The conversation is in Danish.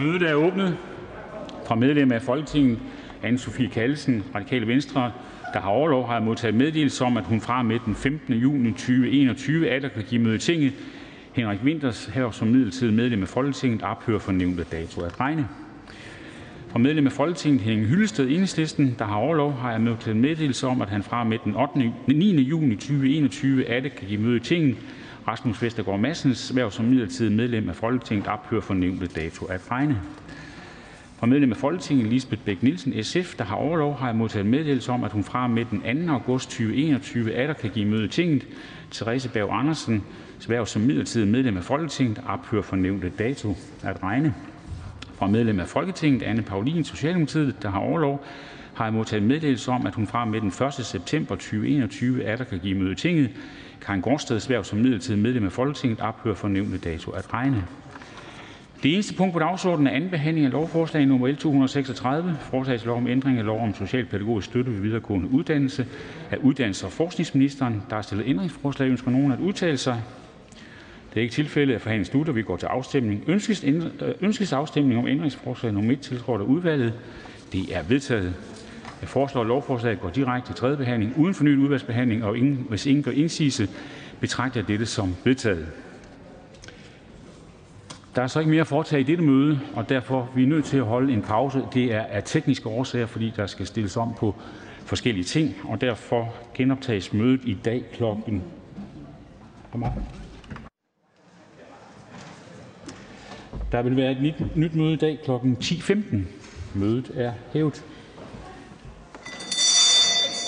Mødet er åbnet. Fra medlem af Folketinget Anne Sophie Callesen, Radikale Venstre, der har overlov, har jeg modtaget meddelelse om, at hun fra med den 15. juni 2021 atter kan give møde i Tinget. Henrik Winters her som midlertidigt medlem af Folketinget ophører fra nævnte dato at regne. Fra medlem af Folketinget Henning Hyllested, Enhedslisten, der har overlov, har jeg modtaget meddelelse om, at han fra med den 8. 9. juni 2021 atter kan give møde i Tinget. Rasmus Vestergaard Madsens hverv som midlertidigt medlem af Folketinget ophører fra nævnte dato at regne. Fra medlem af Folketinget Lisbeth Bæk Nielsen (SF), der har overlov, har jeg modtaget meddelelse om, at hun fra med den 2. august 2021 atter kan give møde i Tinget. Therese Berg Andersen hverv som midlertidigt medlem af Folketinget ophører fra nævnte dato at regne. Fra medlem af Folketinget Anne Paulin, Socialdemokratiet, der har overlov, har jeg modtaget meddelelse om, at hun fra med den 1. september 2021 atter kan give møde i Tinget. Karin Gaardsteds hverv som midlertidigt medlem af Folketinget ophører fra nævnte dato at regne. Det eneste punkt på dagsordenen er: 2. behandling af lovforslag nr. L 236: Forslag til lov om ændring af lov om socialpædagogisk støtte ved videregående uddannelse. Af uddannelses- og forskningsministeren (Ane Halsboe-Jørgensen). ændringsforslag. Ønsker nogen at udtale sig? Det er ikke tilfældet. Forhandlingen er og vi går til afstemning. Ønskes, øh, ønskes afstemning om ændringsforslag nr. 1, tiltrådt af udvalget? Det er vedtaget. Jeg foreslår, at lovforslaget går direkte til tredje behandling uden fornyet udvalgsbehandling, og ingen, hvis ingen gør indsigelse, betragter jeg dette som vedtaget. Der er så ikke mere at foretage i dette møde, og derfor er vi nødt til at holde en pause. Det er af tekniske årsager, fordi der skal stilles om på forskellige ting, og derfor genoptages mødet i dag klokken Der vil være et nyt møde i dag kl. 10.15. Mødet er hævet.